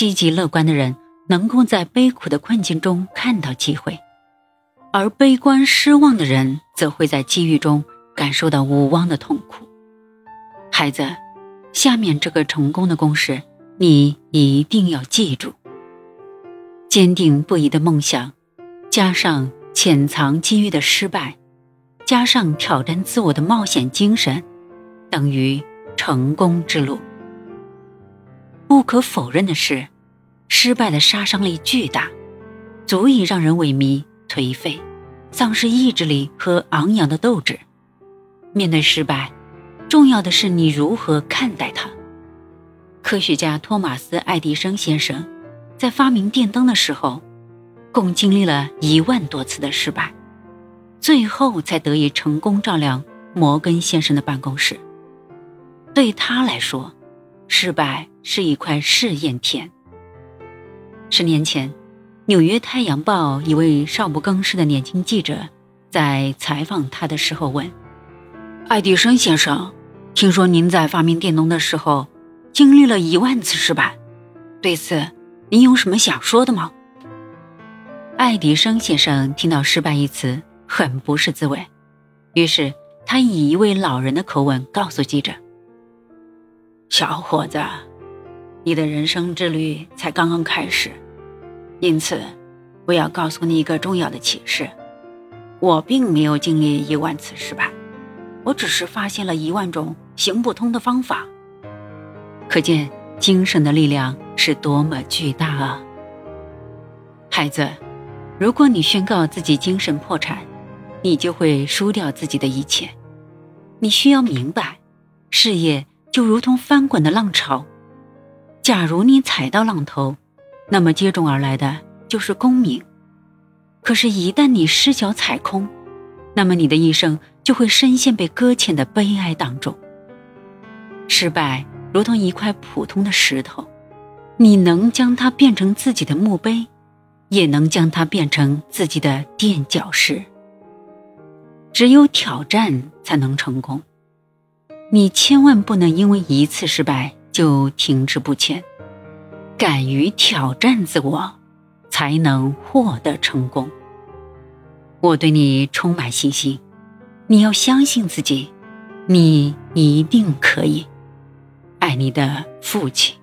积极乐观的人能够在悲苦的困境中看到机会，而悲观失望的人则会在机遇中感受到无望的痛苦。孩子，下面这个成功的公式，你一定要记住：坚定不移的梦想，加上潜藏机遇的失败，加上挑战自我的冒险精神，等于成功之路。不可否认的是，失败的杀伤力巨大，足以让人萎靡、颓废，丧失意志力和昂扬的斗志。面对失败，重要的是你如何看待它。科学家托马斯·爱迪生先生在发明电灯的时候，共经历了一万多次的失败，最后才得以成功照亮摩根先生的办公室。对他来说，失败是一块试验田。十年前，《纽约太阳报》一位少不更事的年轻记者在采访他的时候问：“爱迪生先生，听说您在发明电灯的时候经历了一万次失败，对此您有什么想说的吗？”爱迪生先生听到“失败”一词很不是滋味，于是他以一位老人的口吻告诉记者。小伙子，你的人生之旅才刚刚开始，因此，我要告诉你一个重要的启示：我并没有经历一万次失败，我只是发现了一万种行不通的方法。可见精神的力量是多么巨大啊！孩子，如果你宣告自己精神破产，你就会输掉自己的一切。你需要明白，事业。就如同翻滚的浪潮，假如你踩到浪头，那么接踵而来的就是功名；可是，一旦你失脚踩空，那么你的一生就会深陷被搁浅的悲哀当中。失败如同一块普通的石头，你能将它变成自己的墓碑，也能将它变成自己的垫脚石。只有挑战才能成功。你千万不能因为一次失败就停滞不前，敢于挑战自我，才能获得成功。我对你充满信心，你要相信自己，你一定可以。爱你的父亲。